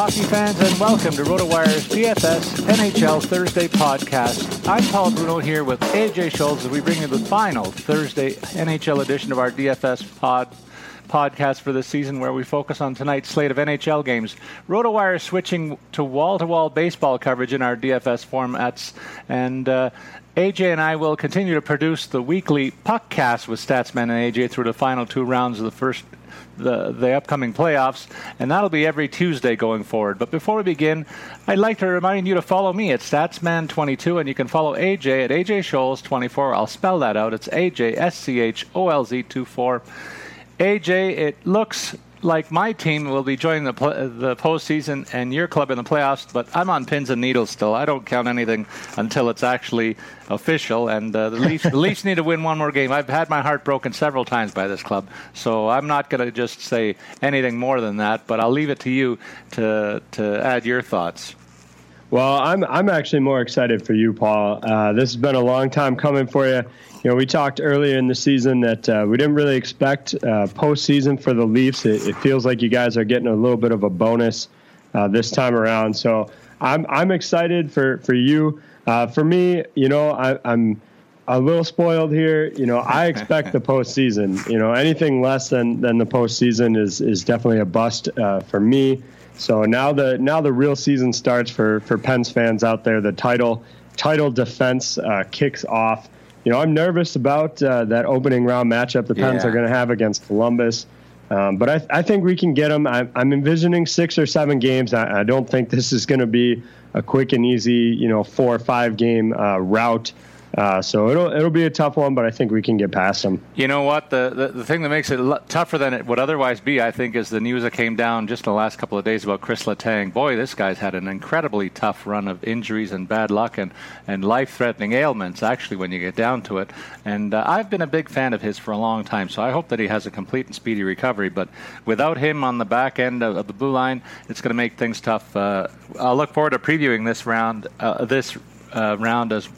Hockey fans, and welcome to RotoWire's DFS NHL Thursday podcast. I'm Paul Bruno here with AJ Scholz as we bring you the final Thursday NHL edition of our DFS pod podcast for this season where we focus on tonight's slate of NHL games. RotoWire is switching to wall-to-wall baseball coverage in our DFS formats, and uh, AJ and I will continue to produce the weekly puckcast with Statsman and AJ through the final two rounds of the first the, the upcoming playoffs, and that'll be every Tuesday going forward. But before we begin, I'd like to remind you to follow me at Statsman22, and you can follow AJ at AJ Scholz24. I'll spell that out. It's AJ S C H O L Z 24. AJ, it looks like my team will be joining the pl- the postseason and your club in the playoffs, but I'm on pins and needles still. I don't count anything until it's actually official. And uh, the Leafs the Leafs need to win one more game. I've had my heart broken several times by this club, so I'm not going to just say anything more than that. But I'll leave it to you to to add your thoughts. Well, I'm I'm actually more excited for you, Paul. Uh, this has been a long time coming for you. You know, we talked earlier in the season that uh, we didn't really expect uh, postseason for the Leafs. It, it, feels like you guys are getting a little bit of a bonus uh, this time around. So I'm I'm excited for for you. Uh, for me, you know, I, I'm a little spoiled here. You know, I expect the postseason. You know, anything less than than the postseason is is definitely a bust uh, for me. So now the now the real season starts for for Pens fans out there. The title title defense uh, kicks off. You know, I'm nervous about uh, that opening round matchup the Pens yeah. are going to have against Columbus. Um, but I, I, think we can get them. I, am envisioning six or seven games. I, I don't think this is going to be a quick and easy, you know, four or five game uh, route. Uh, so it'll it'll be a tough one, but I think we can get past them. You know what? The, the, the thing that makes it l- tougher than it would otherwise be, I think, is the news that came down just in the last couple of days about Chris Letang. Boy, this guy's had an incredibly tough run of injuries and bad luck and, and life threatening ailments, actually, when you get down to it. And uh, I've been a big fan of his for a long time, so I hope that he has a complete and speedy recovery. But without him on the back end of, of the blue line, it's going to make things tough. Uh, I'll look forward to previewing this round, uh, this uh, round as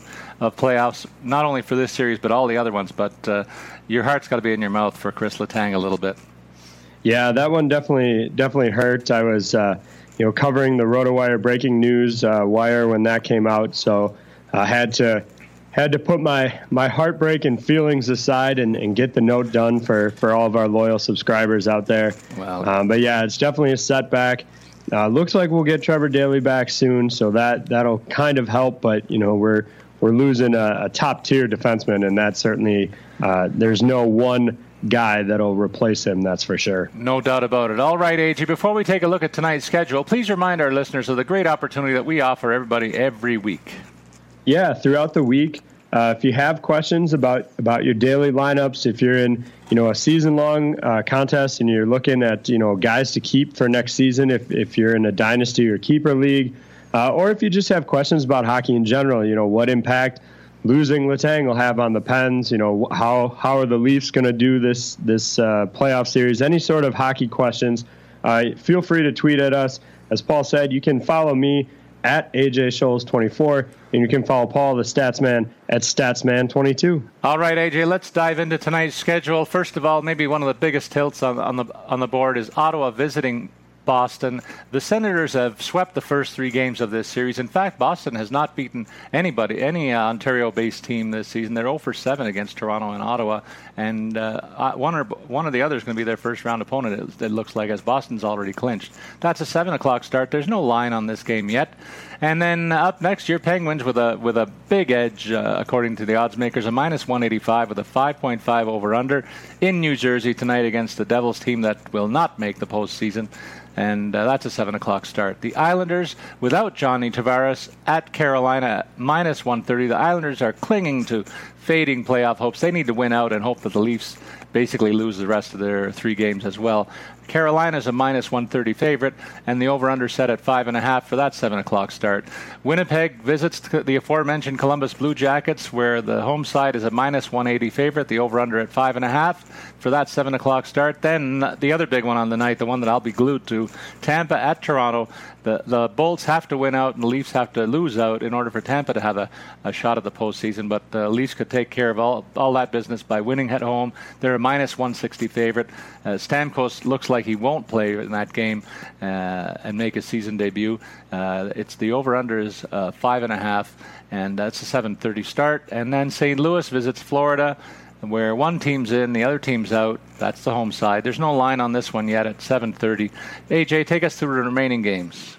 of playoffs, not only for this series but all the other ones. But uh, your heart's got to be in your mouth for Chris Letang a little bit. Yeah, that one definitely definitely hurt. I was uh, you know covering the RotoWire breaking news uh, wire when that came out, so I had to had to put my my heartbreak and feelings aside and, and get the note done for for all of our loyal subscribers out there. Wow. Um, but yeah, it's definitely a setback. Uh, looks like we'll get Trevor Daley back soon, so that that'll kind of help. But you know, we're we're losing a, a top tier defenseman, and that certainly uh, there's no one guy that'll replace him, that's for sure. No doubt about it. All right, AJ, before we take a look at tonight's schedule, please remind our listeners of the great opportunity that we offer everybody every week. Yeah, throughout the week. Uh, if you have questions about, about your daily lineups, if you're in you know a season long uh, contest and you're looking at you know guys to keep for next season, if, if you're in a dynasty or keeper league, uh, or if you just have questions about hockey in general, you know what impact losing Letang will have on the Pens. You know how how are the Leafs going to do this this uh, playoff series? Any sort of hockey questions, uh, feel free to tweet at us. As Paul said, you can follow me at AJ Scholz 24, and you can follow Paul the Statsman at Statsman 22. All right, AJ, let's dive into tonight's schedule. First of all, maybe one of the biggest tilts on, on the on the board is Ottawa visiting Boston. The Senators have swept the first three games of this series. In fact, Boston has not beaten anybody, any uh, Ontario-based team this season. They're 0 for 7 against Toronto and Ottawa, and uh, one or one of the others is going to be their first round opponent. It, it looks like as Boston's already clinched. That's a seven o'clock start. There's no line on this game yet. And then up next, your Penguins with a with a big edge, uh, according to the odds makers, a minus 185 with a 5.5 over under in New Jersey tonight against the Devils team that will not make the postseason and uh, that's a 7 o'clock start. The Islanders, without Johnny Tavares, at Carolina, minus 130. The Islanders are clinging to fading playoff hopes. They need to win out and hope that the Leafs basically lose the rest of their three games as well. Carolina is a minus 130 favorite, and the over/under set at five and a half for that seven o'clock start. Winnipeg visits the aforementioned Columbus Blue Jackets, where the home side is a minus 180 favorite. The over/under at five and a half for that seven o'clock start. Then the other big one on the night, the one that I'll be glued to, Tampa at Toronto. The the Bolts have to win out, and the Leafs have to lose out in order for Tampa to have a, a shot at the postseason. But the Leafs could take care of all all that business by winning at home. They're a minus 160 favorite. Uh, Stamkos looks like he won't play in that game uh, and make his season debut. Uh, it's the over/under is uh, five and a half, and that's a 7:30 start. And then St. Louis visits Florida where one team's in, the other team's out. That's the home side. There's no line on this one yet at 7:30. AJ, take us through the remaining games.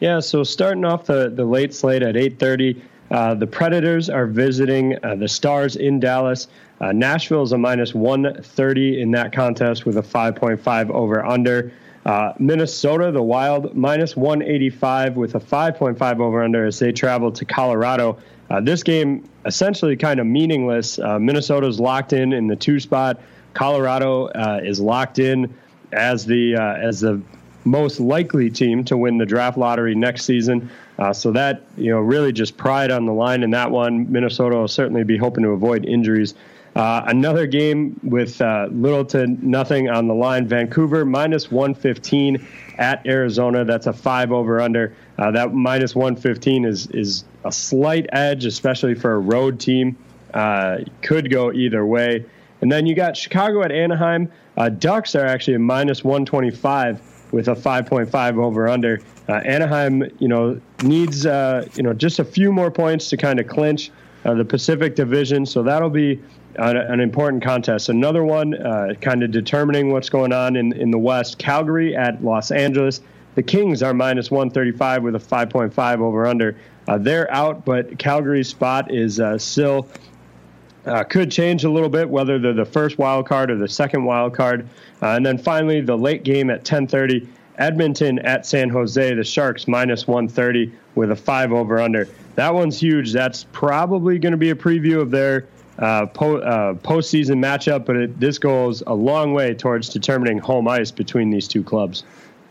Yeah, so starting off the, the late slate at 8:30, uh, the Predators are visiting uh, the Stars in Dallas. Uh, Nashville is a minus 130 in that contest with a 5.5 over under. Uh, Minnesota, the Wild, minus 185 with a 5.5 over under as they travel to Colorado. Uh, this game essentially kind of meaningless. Uh, Minnesota's locked in in the two spot. Colorado uh, is locked in as the uh, as the most likely team to win the draft lottery next season. Uh, so that you know really just pride on the line in that one. Minnesota will certainly be hoping to avoid injuries. Uh, another game with little to nothing on the line. Vancouver minus 115 at Arizona. That's a five over under. Uh, that minus 115 is is a slight edge, especially for a road team. Uh, could go either way. And then you got Chicago at Anaheim. Uh, Ducks are actually a minus 125 with a 5.5 over under. Uh, Anaheim, you know, needs you know just a few more points to kind of clinch the Pacific Division. So that'll be an, an important contest. Another one, uh, kind of determining what's going on in, in the West. Calgary at Los Angeles. The Kings are minus 135 with a 5.5 over under. Uh, they're out, but Calgary's spot is uh, still uh, could change a little bit whether they're the first wild card or the second wild card. Uh, and then finally, the late game at 10:30, Edmonton at San Jose. The Sharks minus 130 with a five over under. That one's huge. That's probably going to be a preview of their uh, po- uh, postseason matchup, but it, this goes a long way towards determining home ice between these two clubs.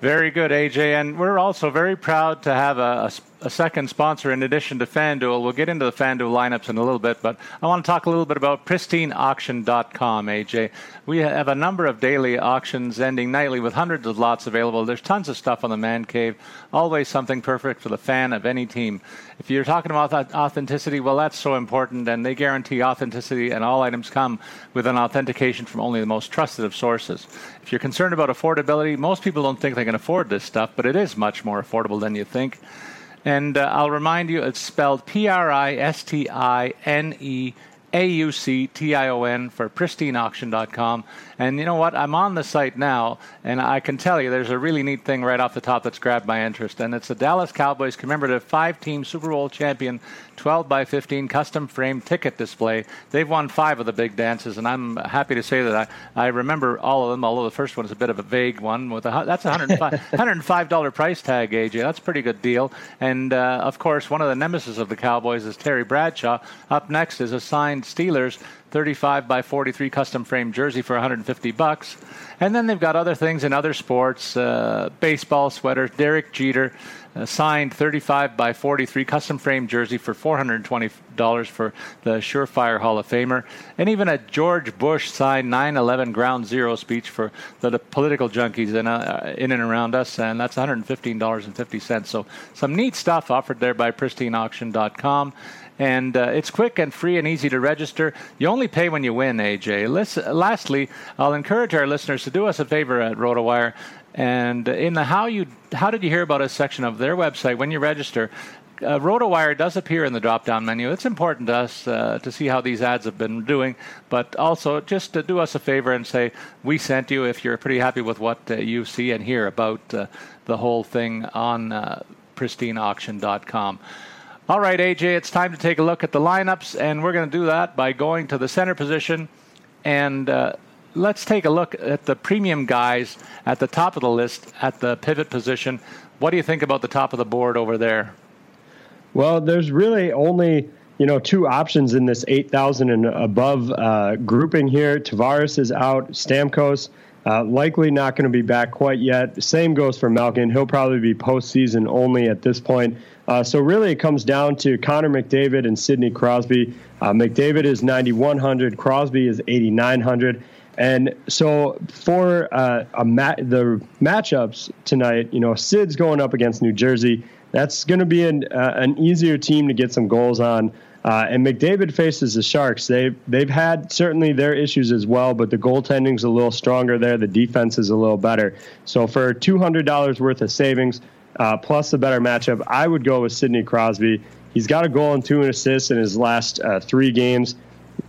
Very good, AJ. And we're also very proud to have a, a a second sponsor in addition to FanDuel. We'll get into the FanDuel lineups in a little bit, but I want to talk a little bit about pristineauction.com, AJ. We have a number of daily auctions ending nightly with hundreds of lots available. There's tons of stuff on the Man Cave, always something perfect for the fan of any team. If you're talking about authenticity, well, that's so important, and they guarantee authenticity, and all items come with an authentication from only the most trusted of sources. If you're concerned about affordability, most people don't think they can afford this stuff, but it is much more affordable than you think. And uh, I'll remind you, it's spelled P R I S T I N E A U C T I O N for pristineauction.com. And you know what? I'm on the site now, and I can tell you there's a really neat thing right off the top that's grabbed my interest. And it's the Dallas Cowboys commemorative five team Super Bowl champion 12 by 15 custom frame ticket display. They've won five of the big dances, and I'm happy to say that I, I remember all of them, although the first one is a bit of a vague one. With a, That's a $105, $105 price tag, AJ. That's a pretty good deal. And uh, of course, one of the nemesis of the Cowboys is Terry Bradshaw. Up next is a signed Steelers 35 by 43 custom frame jersey for 150 bucks. And then they've got other things in other sports, uh, baseball sweaters. Derek Jeter uh, signed 35 by 43 custom frame jersey for $420 for the Surefire Hall of Famer, and even a George Bush signed 9/11 Ground Zero speech for the, the political junkies in, uh, in and around us, and that's $115.50. So some neat stuff offered there by PristineAuction.com and uh, it's quick and free and easy to register. You only pay when you win, AJ. Listen, lastly, I'll encourage our listeners to do us a favor at RotoWire. And in the how you how did you hear about us section of their website when you register, uh, RotoWire does appear in the drop-down menu. It's important to us uh, to see how these ads have been doing, but also just to do us a favor and say we sent you if you're pretty happy with what uh, you see and hear about uh, the whole thing on uh, pristineauction.com. All right, AJ, it's time to take a look at the lineups, and we're going to do that by going to the center position. And uh, let's take a look at the premium guys at the top of the list at the pivot position. What do you think about the top of the board over there? Well, there's really only you know two options in this 8,000 and above uh, grouping here. Tavares is out. Stamkos uh, likely not going to be back quite yet. Same goes for Malkin. He'll probably be postseason only at this point. Uh, so really, it comes down to Connor McDavid and Sidney Crosby. Uh, McDavid is 9,100. Crosby is 8,900. And so for uh, a ma- the matchups tonight, you know, Sid's going up against New Jersey. That's going to be an, uh, an easier team to get some goals on. Uh, and McDavid faces the Sharks. They've they've had certainly their issues as well, but the goaltending's a little stronger there. The defense is a little better. So for two hundred dollars worth of savings, uh, plus the better matchup, I would go with Sidney Crosby. He's got a goal and two assists in his last uh, three games,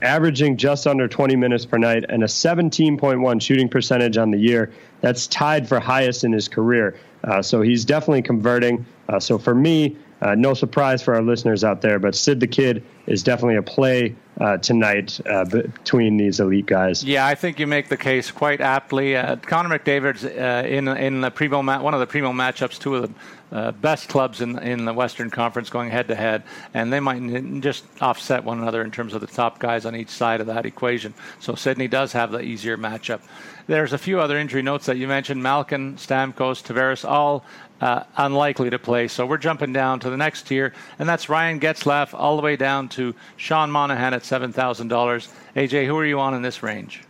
averaging just under 20 minutes per night and a 17.1 shooting percentage on the year. That's tied for highest in his career. Uh, so he's definitely converting. Uh, so for me, uh, no surprise for our listeners out there, but Sid the Kid is definitely a play uh, tonight uh, between these elite guys. Yeah, I think you make the case quite aptly. Uh, Connor McDavid's uh, in in the primo ma- one of the primo matchups, two of the uh, best clubs in in the Western Conference going head to head, and they might just offset one another in terms of the top guys on each side of that equation. So Sidney does have the easier matchup. There's a few other injury notes that you mentioned: Malkin, Stamkos, Tavares, all uh, unlikely to play. So we're jumping down to the next tier, and that's Ryan Getzlaf all the way down to Sean Monahan at $7,000. AJ, who are you on in this range?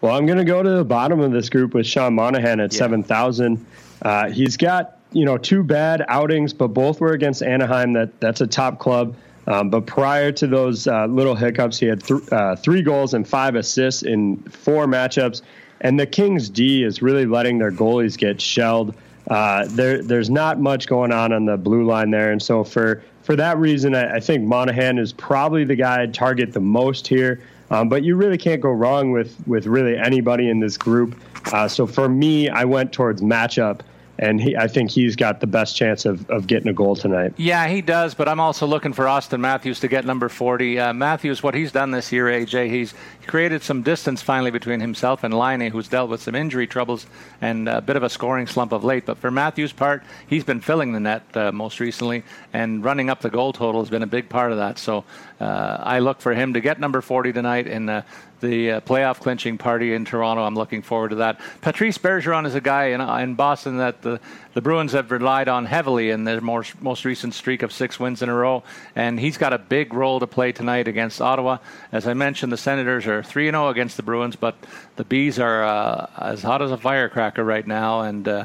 Well, I'm going to go to the bottom of this group with Sean Monahan at yeah. 7,000. Uh, he's got, you know, two bad outings, but both were against Anaheim. That That's a top club. Um, but prior to those uh, little hiccups, he had th- uh, three goals and five assists in four matchups. And the Kings D is really letting their goalies get shelled uh, there there's not much going on on the blue line there, and so for for that reason, I, I think Monahan is probably the guy I'd target the most here. Um, but you really can't go wrong with with really anybody in this group. Uh, so for me, I went towards matchup and he, I think he's got the best chance of, of getting a goal tonight. Yeah, he does, but I'm also looking for Auston Matthews to get number 40. Uh, Matthews, what he's done this year, AJ, he's created some distance finally between himself and Laine, who's dealt with some injury troubles and a bit of a scoring slump of late. But for Matthews' part, he's been filling the net uh, most recently, and running up the goal total has been a big part of that. So uh, I look for him to get number 40 tonight in uh, the uh, playoff clinching party in Toronto. I'm looking forward to that. Patrice Bergeron is a guy in, in Boston that the, the Bruins have relied on heavily in their most, most recent streak of six wins in a row, and he's got a big role to play tonight against Ottawa. As I mentioned, the Senators are 3 0 against the Bruins, but the Bees are uh, as hot as a firecracker right now, and uh,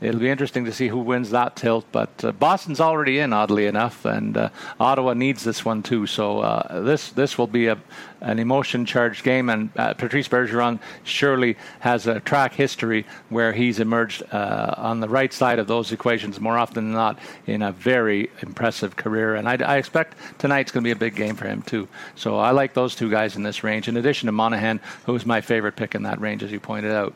it'll be interesting to see who wins that tilt. But uh, Boston's already in, oddly enough, and uh, Ottawa needs this one too. So uh, this this will be a an emotion charged game, and uh, Patrice Bergeron surely has a track history where he's emerged uh, on the right side of those equations more often than not in a very impressive career. And I, I expect tonight's going to be a big game for him too. So I like those two guys in this range, in addition to Monahan, who's my favorite pick in that range, as you pointed out.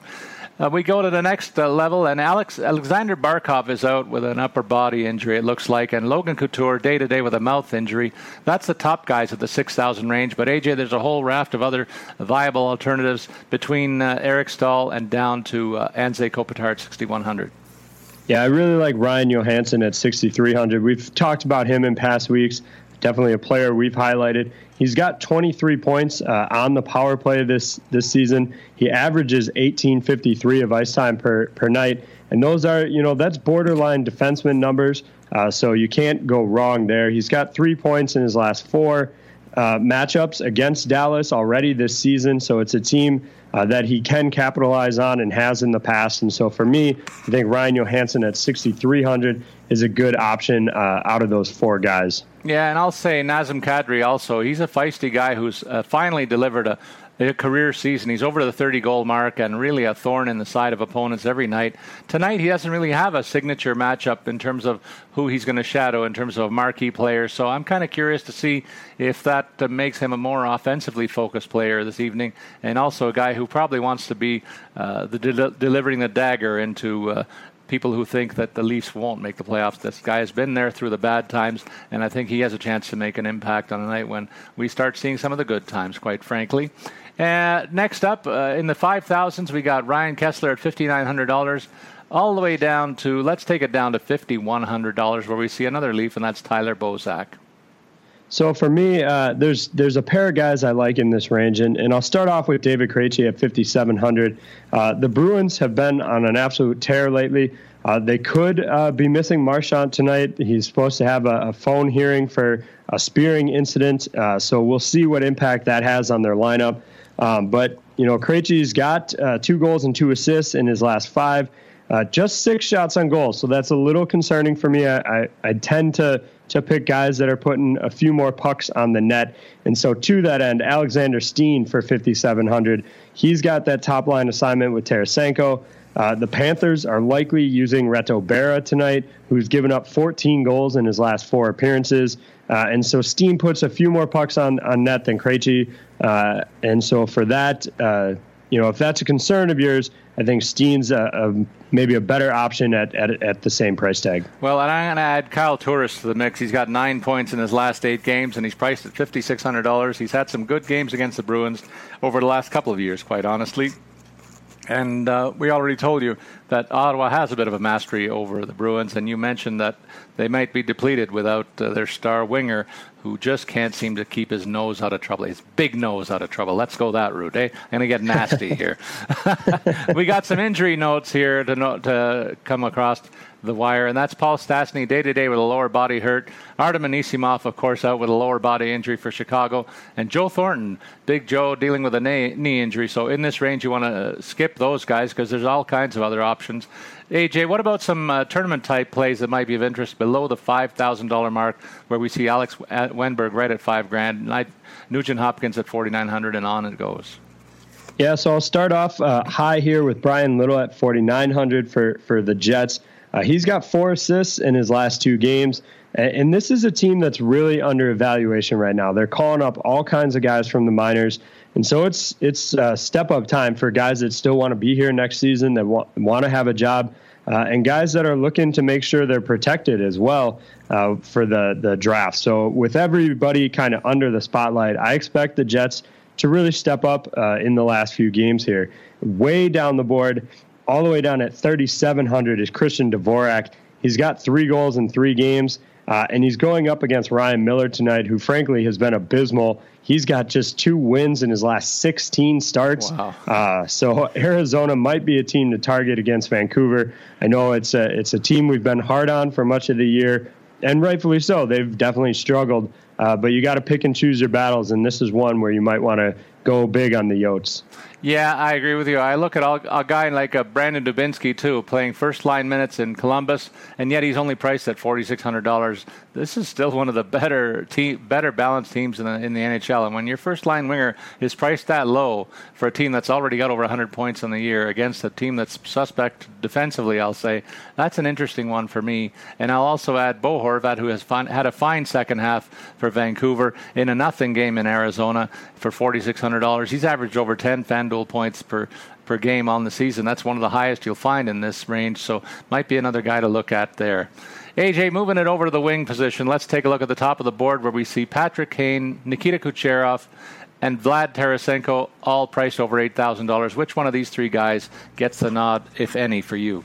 Uh, we go to the next uh, level, and Alex Alexander Barkov is out with an upper body injury, it looks like, and Logan Couture day to day with a mouth injury. That's the top guys at the 6,000 range. But AJ, there's a whole raft of other viable alternatives between uh, Eric Staal and down to uh, Anze Kopitar at 6,100. Yeah, I really like Ryan Johansen at 6,300. We've talked about him in past weeks. Definitely a player we've highlighted. He's got 23 points uh, on the power play this this season. He averages 18.53 of ice time per per night, and those are you know that's borderline defenseman numbers. Uh, so you can't go wrong there. He's got three points in his last four uh, matchups against Dallas already this season. So it's a team uh, that he can capitalize on and has in the past. And so for me, I think Ryan Johansen at 6,300 is a good option uh, out of those four guys. Yeah, and I'll say Nazem Kadri also. He's a feisty guy who's uh, finally delivered a, a, career season. He's over the 30 goal mark and really a thorn in the side of opponents every night. Tonight, he doesn't really have a signature matchup in terms of who he's going to shadow in terms of marquee players. So I'm kind of curious to see if that uh, makes him a more offensively focused player this evening, and also a guy who probably wants to be uh, the de- delivering the dagger into uh, people who think that the Leafs won't make the playoffs. This guy has been there through the bad times, and I think he has a chance to make an impact on a night when we start seeing some of the good times, quite frankly. Uh, next up, uh, in the 5,000s, we got Ryan Kesler at $5,900 all the way down to, let's take it down to $5,100 where we see another Leaf, and that's Tyler Bozak. So for me, uh, there's there's a pair of guys I like in this range, and, and I'll start off with David Krejci at 5,700. Uh, the Bruins have been on an absolute tear lately. Uh, they could uh, be missing Marchand tonight. He's supposed to have a, a phone hearing for a spearing incident, uh, so we'll see what impact that has on their lineup. Um, but you know, Krejci's got uh, two goals and two assists in his last five. just six shots on goal, so that's a little concerning for me. I, I, I tend to to pick guys that are putting a few more pucks on the net. And so to that end, Alexander Steen for 5,700. He's got that top line assignment with Tarasenko. Uh, the Panthers are likely using Reto Berra tonight, who's given up 14 goals in his last four appearances. Uh, and so Steen puts a few more pucks on, on net than Krejci. Uh, and so for that, uh, you know, if that's a concern of yours, I think Steen's a, a, maybe a better option at, at, at the same price tag. Well, and I'm going to add Kyle Turris to the mix. He's got nine points in his last eight games, and he's priced at $5,600. He's had some good games against the Bruins over the last couple of years, quite honestly. And uh, we already told you that Ottawa has a bit of a mastery over the Bruins, and you mentioned that they might be depleted without uh, their star winger, who just can't seem to keep his nose out of trouble, his big nose out of trouble. Let's go that route, eh? I'm going to get nasty here. we got some injury notes here to, no- to come across the wire, and that's Paul Stastny day to day with a lower body hurt. Artem Anisimov, of course, out with a lower body injury for Chicago, and Joe Thornton, Big Joe, dealing with a knee, injury. So in this range, you want to skip those guys because there's all kinds of other options. AJ, what about some uh, tournament type plays that might be of interest below the five thousand dollar mark, where we see Alex Wennberg right at five grand, Nugent Hopkins at forty nine hundred, and on it goes. Yeah, so I'll start off uh, high here with Bryan Little at forty nine hundred for for the Jets. Uh, he's got four assists in his last two games. And this is a team that's really under evaluation right now. They're calling up all kinds of guys from the minors, and so it's it's uh, step up time for guys that still want to be here next season, that want, want to have a job, uh, and guys that are looking to make sure they're protected as well uh, for the the draft. So with everybody kind of under the spotlight, I expect the Jets to really step up uh, in the last few games here. Way down the board, all the way down at 3,700 is Christian Dvorak. He's got three goals in three games, uh, and he's going up against Ryan Miller tonight, who frankly has been abysmal. He's got just two wins in his last 16 starts. Wow. Uh, so Arizona might be a team to target against Vancouver. I know it's a it's a team we've been hard on for much of the year, and rightfully so. They've definitely struggled. uh, but you got to pick and choose your battles, and this is one where you might want to go big on the Yotes. Yeah, I agree with you. I look at a guy like a uh, Brandon Dubinsky too, playing first line minutes in Columbus, and yet he's only priced at forty six hundred dollars. This is still one of the better better balanced teams in the in the NHL. And when your first line winger is priced that low for a team that's already got over hundred points in the year against a team that's suspect defensively, I'll say that's an interesting one for me. And I'll also add Bo Horvat, who has had a fine second half for Vancouver in a nothing game in Arizona for forty six hundred dollars. He's averaged over ten fan Points per per game on the season. That's one of the highest you'll find in this range. So might be another guy to look at there. AJ, moving it over to the wing position. Let's take a look at the top of the board where we see Patrick Kane, Nikita Kucherov, and Vlad Tarasenko all priced over eight thousand dollars. Which one of these three guys gets the nod, if any, for you?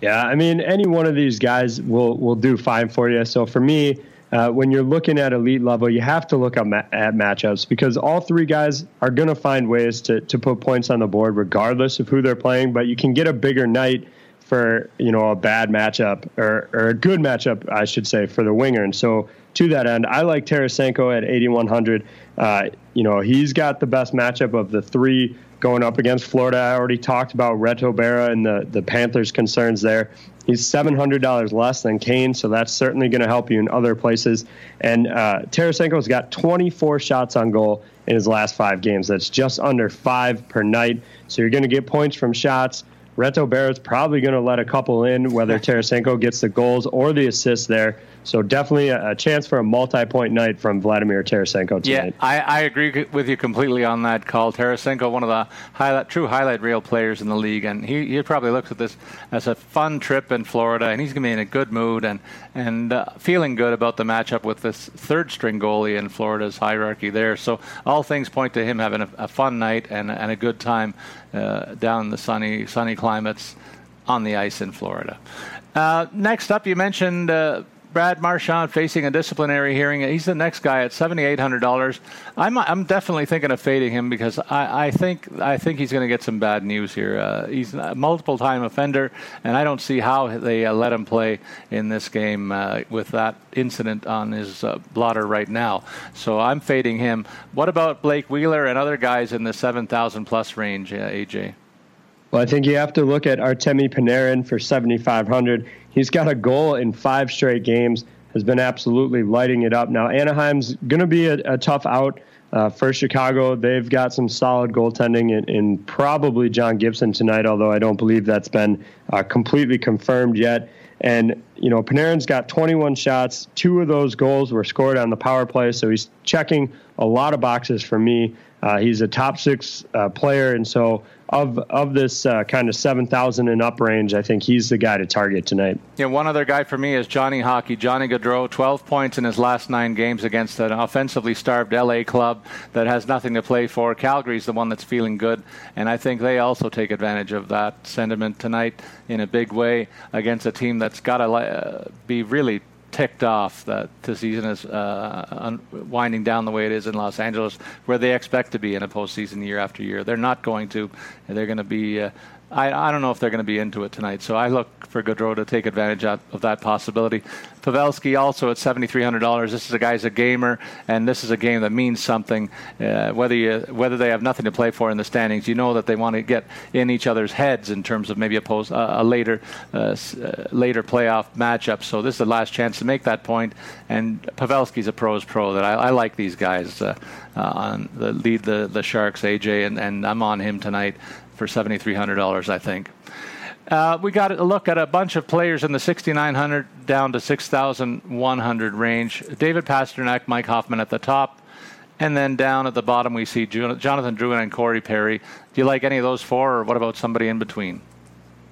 Yeah, I mean, any one of these guys will will do fine for you. So for me, uh, when you're looking at elite level, you have to look at, ma- at matchups because all three guys are going to find ways to, to put points on the board regardless of who they're playing. But you can get a bigger night for you know a bad matchup or, or a good matchup, I should say, for the winger. And so to that end, I like Tarasenko at 8100. Uh, you know he's got the best matchup of the three going up against Florida. I already talked about Reto Berra and the, the Panthers' concerns there. He's $700 less than Kane, so that's certainly going to help you in other places. And uh, Tarasenko's got 24 shots on goal in his last five games. That's just under five per night. So you're going to get points from shots. Reto Berra's probably going to let a couple in, whether Tarasenko gets the goals or the assists there. So definitely a, a chance for a multi-point night from Vladimir Tarasenko tonight. Yeah, I, I agree with you completely on that call. Tarasenko, one of the highlight, true highlight reel players in the league, and he, he probably looks at this as a fun trip in Florida, and he's going to be in a good mood and and uh, feeling good about the matchup with this third-string goalie in Florida's hierarchy there. So all things point to him having a, a fun night and, and a good time uh, down the sunny sunny climates on the ice in Florida. Uh, next up, you mentioned uh, Brad Marchand facing a disciplinary hearing. He's the next guy at seventy eight hundred dollars. I'm I'm definitely thinking of fading him because I, I think I think he's going to get some bad news here. Uh, he's a multiple time offender, and I don't see how they uh, let him play in this game uh, with that incident on his uh, blotter right now. So I'm fading him. What about Blake Wheeler and other guys in the seven thousand plus range, uh, AJ? Well, I think you have to look at Artemi Panarin for 7,500. He's got a goal in five straight games, has been absolutely lighting it up. Now, Anaheim's going to be a, a, tough out uh, for Chicago. They've got some solid goaltending in, in, probably John Gibson tonight, although I don't believe that's been uh, completely confirmed yet. And, you know, Panarin's got 21 shots. Two of those goals were scored on the power play, so he's checking a lot of boxes for me. Uh, he's a top six uh, player, and so of of this uh, kind of seven thousand and up range, I think he's the guy to target tonight. Yeah, one other guy for me is Johnny Hockey. Johnny Gaudreau, twelve points in his last nine games against an offensively starved LA club that has nothing to play for. Calgary's the one that's feeling good, and I think they also take advantage of that sentiment tonight in a big way against a team that's got to uh, be really ticked off that the season is uh, un- winding down the way it is in Los Angeles, where they expect to be in a postseason year after year. They're not going to. They're going to be uh, I, I don't know if they're going to be into it tonight. So I look for Gaudreau to take advantage of that possibility. Pavelski also at seventy three hundred dollars. This is a guy's a gamer, and this is a game that means something. Uh, whether you whether they have nothing to play for in the standings, you know that they want to get in each other's heads in terms of maybe a, uh, a later uh, uh, later playoff matchup. So this is the last chance to make that point. And Pavelski's a pro's pro. That I, I like these guys uh, uh, on the lead the the Sharks, AJ, and, and I'm on him tonight for $7,300, I think. Uh, we got a look at a bunch of players in the 6,900 down to 6,100 range. David Pastrnak, Mike Hoffman at the top. And then down at the bottom, we see Jonathan Drouin and Corey Perry. Do you like any of those four, or what about somebody in between?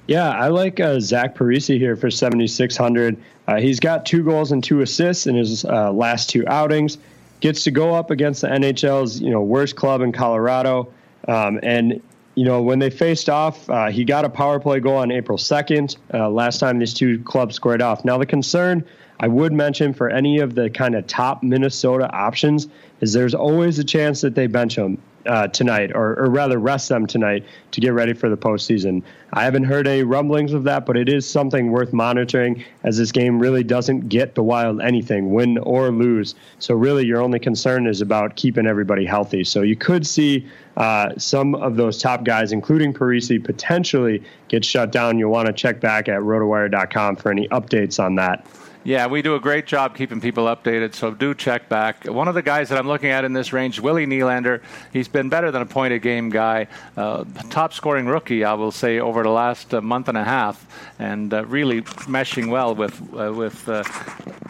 Yeah, I like uh, Zach Parise here for 7,600. Uh, he's got two goals and two assists in his uh, last two outings. Gets to go up against the NHL's you know worst club in Colorado, um, and you know, when they faced off, uh, he got a power play goal on April 2nd, uh, last time these two clubs squared off. Now, the concern I would mention for any of the kind of top Minnesota options is there's always a chance that they bench him. Uh, tonight, or, or, rather rest them tonight to get ready for the postseason. I haven't heard any rumblings of that, but it is something worth monitoring as this game really doesn't get the Wild anything, win or lose. So really, your only concern is about keeping everybody healthy. So you could see uh, some of those top guys, including Parise, potentially get shut down. You'll want to check back at rotowire.com for any updates on that. Yeah, we do a great job keeping people updated, so do check back. One of the guys that I'm looking at in this range, Willie Nylander, he's been better than a point a game guy, uh, top scoring rookie, I will say, over the last uh, month and a half, and uh, really meshing well with uh, with uh,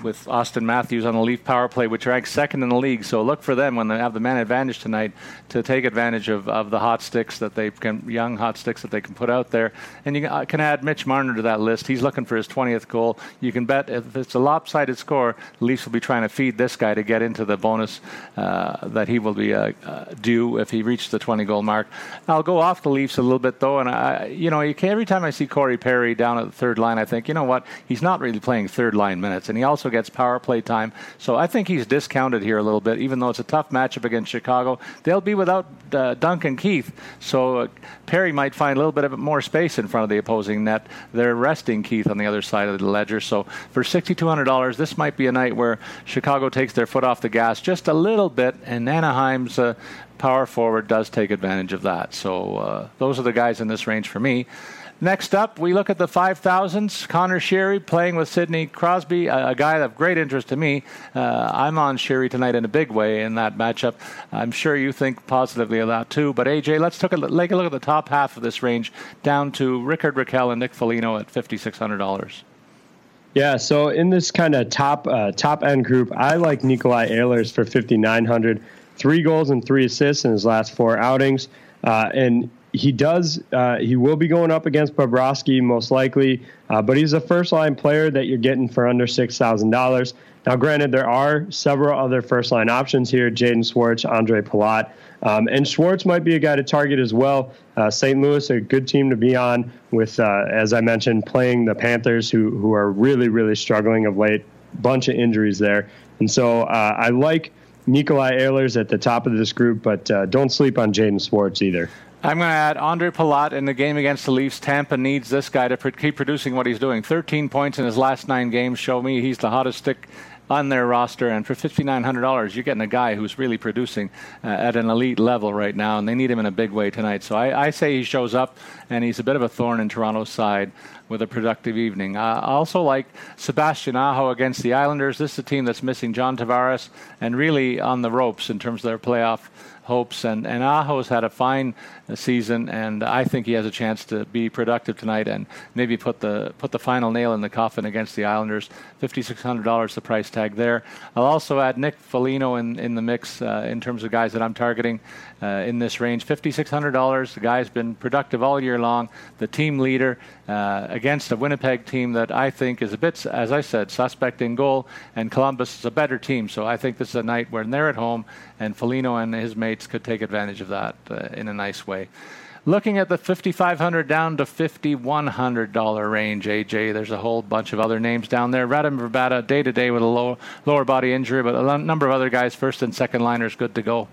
with Auston Matthews on the Leaf power play, which ranks second in the league. So look for them when they have the man advantage tonight to take advantage of, of the hot sticks that they can, young hot sticks that they can put out there. And you can add Mitch Marner to that list. He's looking for his 20th goal. You can bet if it's a lopsided score, the Leafs will be trying to feed this guy to get into the bonus uh, that he will be uh, uh, due if he reaches the 20 goal mark. I'll go off the Leafs a little bit though, and I, you know, you can, every time I see Corey Perry down at the third line, I think, you know what, he's not really playing third line minutes, and he also gets power play time. So I think he's discounted here a little bit, even though it's a tough matchup against Chicago. They'll be without uh, Duncan Keith, so uh, Perry might find a little bit of more space in front of the opposing net. They're resting Keith on the other side of the ledger. So for $6,200, this might be a night where Chicago takes their foot off the gas just a little bit, and Anaheim's uh, power forward does take advantage of that. So uh, those are the guys in this range for me. Next up, we look at the 5000s. Conor Sheary playing with Sidney Crosby, a, a, guy of great interest to me. Uh, I'm on Sheary tonight in a big way in that matchup. I'm sure you think positively of that too. But AJ, let's take a, take a look at the top half of this range down to Rickard Rakell and Nick Foligno at $5,600. Yeah, so in this kind of top uh, top end group, I like Nikolai Ehlers for 5,900. Three goals and three assists in his last four outings. Uh, and he does. Uh, he will be going up against Bobrovsky most likely, uh, but he's a first line player that you're getting for under six thousand dollars. Now, granted, there are several other first line options here: Jaden Schwartz, Andre Palat, um, and Schwartz might be a guy to target as well. Uh, St. Louis, a good team to be on, with uh, as I mentioned, playing the Panthers, who who are really really struggling of late. Bunch of injuries there, and so uh, I like. Nikolai Ehlers at the top of this group, but uh, don't sleep on Jaden Schwartz either. I'm going to add Andre Palat in the game against the Leafs. Tampa needs this guy to keep producing what he's doing. 13 points in his last nine games show me he's the hottest stick on their roster. And for $5,900, you're getting a guy who's really producing uh, at an elite level right now, and they need him in a big way tonight. So I, I, say he shows up, and he's a bit of a thorn in Toronto's side with a productive evening. Uh, I also like Sebastian Aho against the Islanders. This is a team that's missing John Tavares and really on the ropes in terms of their playoff hopes. And, and Aho's had a fine season, and I think he has a chance to be productive tonight and maybe put the put the final nail in the coffin against the Islanders. Fifty six hundred dollars the price tag there. I'll also add Nick Foligno in in the mix uh, in terms of guys that I'm targeting uh, in this range. Fifty six hundred dollars. The guy's been productive all year long. The team leader uh, against a Winnipeg team that I think is a bit, as I said, suspect in goal, and Columbus is a better team. So I think this is a night when they're at home, and Foligno and his mates could take advantage of that uh, in a nice way. Looking at the 5500 down to $5,100 range, AJ, there's a whole bunch of other names down there. Radim Vrbata, day to day with a low, lower body injury, but a number of other guys, first and second liners, good to go.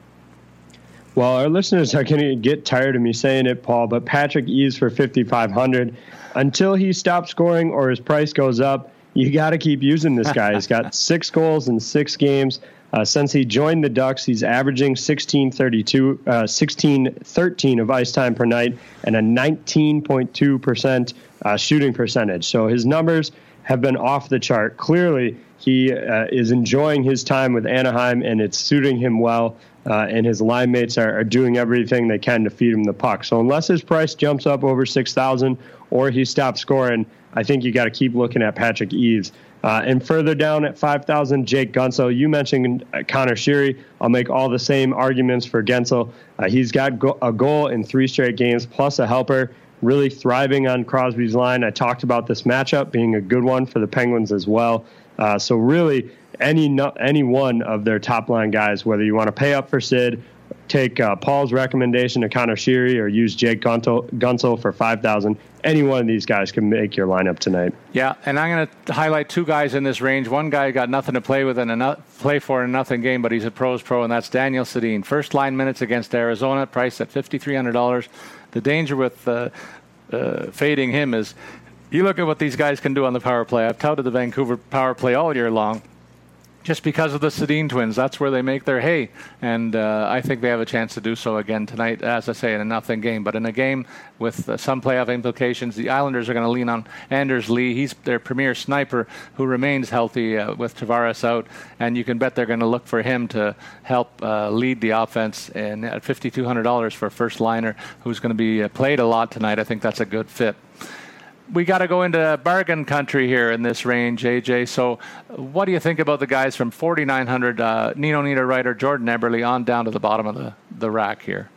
Well, our listeners are going to get tired of me saying it, Paul, but Patrick Eaves for 5,500. Until he stops scoring or his price goes up, you got to keep using this guy. He's got six goals in six games. Uh, since he joined the Ducks, he's averaging 1632, uh, 1613 of ice time per night and a 19.2% uh, shooting percentage. So his numbers have been off the chart. Clearly, he uh, is enjoying his time with Anaheim and it's suiting him well. Uh, and his line mates are, are, doing everything they can to feed him the puck. So unless his price jumps up over 6,000 or he stops scoring, I think you got to keep looking at Patrick Eaves. Uh, and further down at 5,000, Jake Guentzel. You mentioned uh, Conor Sheary. I'll make all the same arguments for Guentzel. Uh, he's got go- a goal in three straight games, plus a helper, really thriving on Crosby's line. I talked about this matchup being a good one for the Penguins as well. Uh, so really, any any one of their top line guys, whether you want to pay up for Sid take uh, Paul's recommendation to Conor Sheary or use Jake Guentzel for 5000 Any one of these guys can make your lineup tonight. Yeah, and I'm going to highlight two guys in this range. One guy got nothing to play with and a play for in a nothing game, but he's a pros pro, and that's Daniel Sedin. First line minutes against Arizona, priced at $5,300. The danger with uh, uh, fading him is you look at what these guys can do on the power play. I've touted the Vancouver power play all year long just because of the Sedin twins. That's where they make their hay, and uh, I think they have a chance to do so again tonight. As I say, in a nothing game, but in a game with uh, some playoff implications, the Islanders are going to lean on Anders Lee. He's their premier sniper who remains healthy uh, with Tavares out, and you can bet they're going to look for him to help uh, lead the offense. And at fifty-two hundred dollars for a first liner who's going to be uh, played a lot tonight, I think that's a good fit we got to go into bargain country here in this range, AJ. So, what do you think about the guys from 4,900, uh, Nino Niederreiter, Jordan Eberle, on down to the bottom of the, the rack here?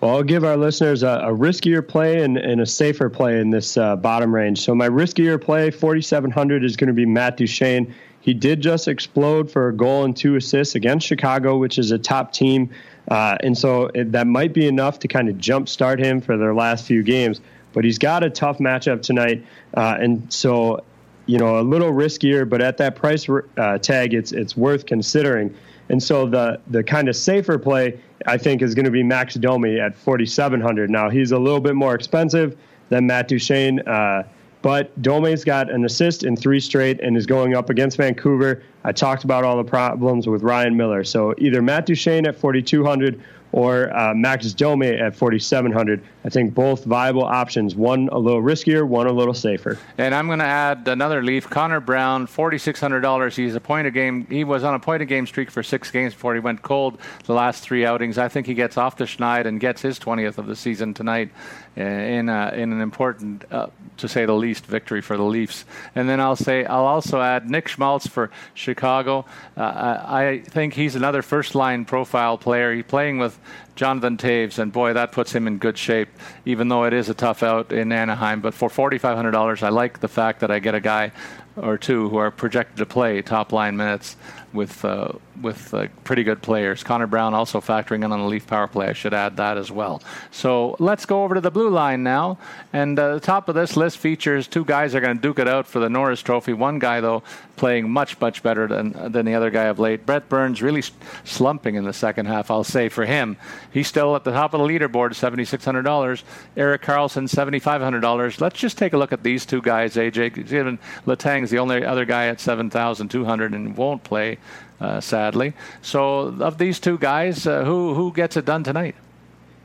Well, I'll give our listeners a, a riskier play and, and, a safer play in this uh, bottom range. So, my riskier play, 4,700, is going to be Matt Duchene. He did just explode for a goal and two assists against Chicago, which is a top team. Uh, and so, it, that might be enough to kind of jumpstart him for their last few games but he's got a tough matchup tonight, uh, and so you know a little riskier, but at that price uh, tag, it's it's worth considering. And so the the kind of safer play I think is going to be Max Domi at 4,700. Now he's a little bit more expensive than Matt Duchene. Uh, but Domi's got an assist in three straight and is going up against Vancouver. I talked about all the problems with Ryan Miller. So either Matt Duchene at 4,200 or uh, Max Domi at 4,700. I think both viable options. One a little riskier, one a little safer. And I'm going to add another leaf. Connor Brown, $4,600. He's a point a game. He was on a point a game streak for six games before he went cold the last three outings. I think he gets off the schneid and gets his 20th of the season tonight in a, in an important, uh, to say the least, victory for the Leafs. And then I'll say I'll also add Nick Schmaltz for Chicago. Uh, I think he's another first line profile player. He's playing with Jonathan Toews, and boy, that puts him in good shape, even though it is a tough out in Anaheim. But for $4,500, I like the fact that I get a guy or two who are projected to play top line minutes with uh, with uh, pretty good players. Connor Brown also factoring in on the Leaf power play. I should add that as well. So let's go over to the blue line now. And uh, the top of this list features two guys are going to duke it out for the Norris Trophy. One guy though playing much much better than than the other guy of late. Brent Burns really slumping in the second half. I'll say for him, he's still at the top of the leaderboard, seventy six hundred dollars. Erik Karlsson, seventy five hundred dollars. Let's just take a look at these two guys. AJ, even Letang's the only other guy at seven thousand two hundred and won't play uh, sadly. So, of these two guys, uh, who who gets it done tonight?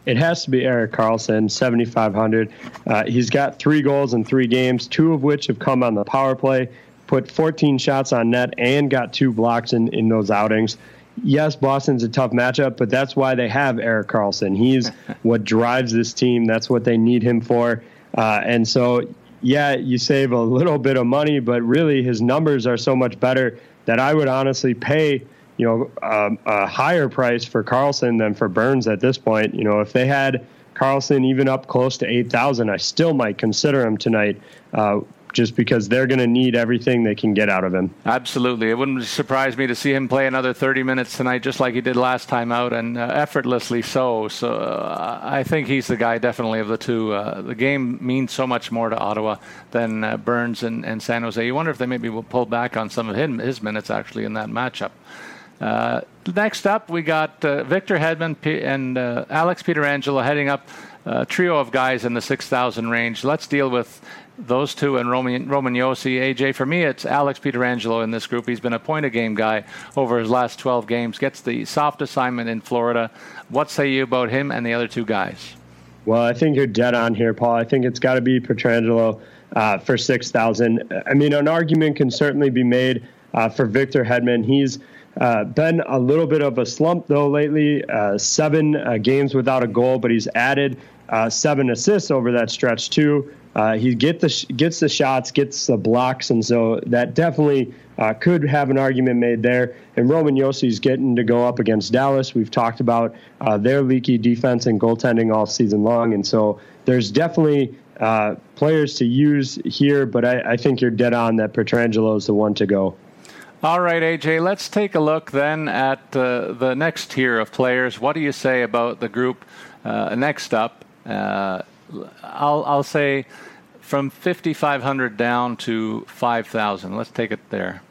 It has to be Erik Karlsson, 7,500. Uh, he's got three goals in three games, two of which have come on the power play, put 14 shots on net, and got two blocks in, in those outings. Yes, Boston's a tough matchup, but that's why they have Erik Karlsson. He's what drives this team. That's what they need him for. Uh, and so, yeah, you save a little bit of money, but really his numbers are so much better that I would honestly pay, you know, um, a higher price for Karlsson than for Burns at this point. You know, if they had Karlsson even up close to 8,000, I still might consider him tonight. Uh, just because they're going to need everything they can get out of him. Absolutely. It wouldn't surprise me to see him play another 30 minutes tonight, just like he did last time out, and uh, effortlessly so. So uh, I think he's the guy, definitely, of the two. Uh, the game means so much more to Ottawa than uh, Burns and, and, San Jose. You wonder if they maybe will pull back on some of his, his minutes, actually, in that matchup. Uh, next up, we got uh, Victor Hedman and Alex Pietrangelo heading up a trio of guys in the 6,000 range. Let's deal with those two and Roman, Roman Josi, AJ. For me, it's Alex Pietrangelo in this group. He's been a point a game guy over his last 12 games, gets the soft assignment in Florida. What say you about him and the other two guys? Well, I think you're dead on here, Paul. I think it's got to be Pietrangelo uh, for 6,000. I mean, an argument can certainly be made uh, for Victor Hedman. He's uh, been a little bit of a slump, though, lately. Uh, seven uh, games without a goal, but he's added uh, seven assists over that stretch, too. Uh, he get the sh- gets the shots, gets the blocks, and so that definitely uh, could have an argument made there. And Roman Josi's getting to go up against Dallas. We've talked about uh, their leaky defense and goaltending all season long, and so there's definitely uh, players to use here. But I, I think you're dead on that Pietrangelo is the one to go. All right, AJ, let's take a look then at uh, the next tier of players. What do you say about the group uh, next up? Uh, I'll, I'll say from 5,500 down to 5,000. Let's take it there.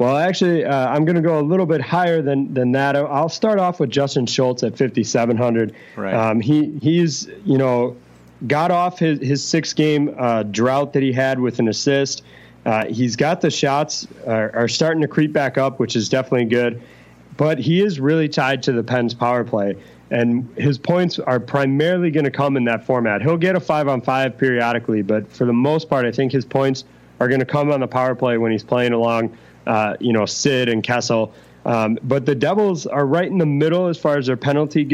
Well, actually, uh, I'm going to go a little bit higher than than that. I'll start off with Justin Schultz at 5,700. Right. Um, he he's you know got off his his six game uh, drought that he had with an assist. Uh, he's got the shots are, are, starting to creep back up, which is definitely good. But he is really tied to the Pens power play, and his points are primarily going to come in that format. He'll get a five on five periodically, but for the most part, I think his points are going to come on the power play when he's playing along uh, you know, Sid and Kessel. Um, but the Devils are right in the middle as far as their penalty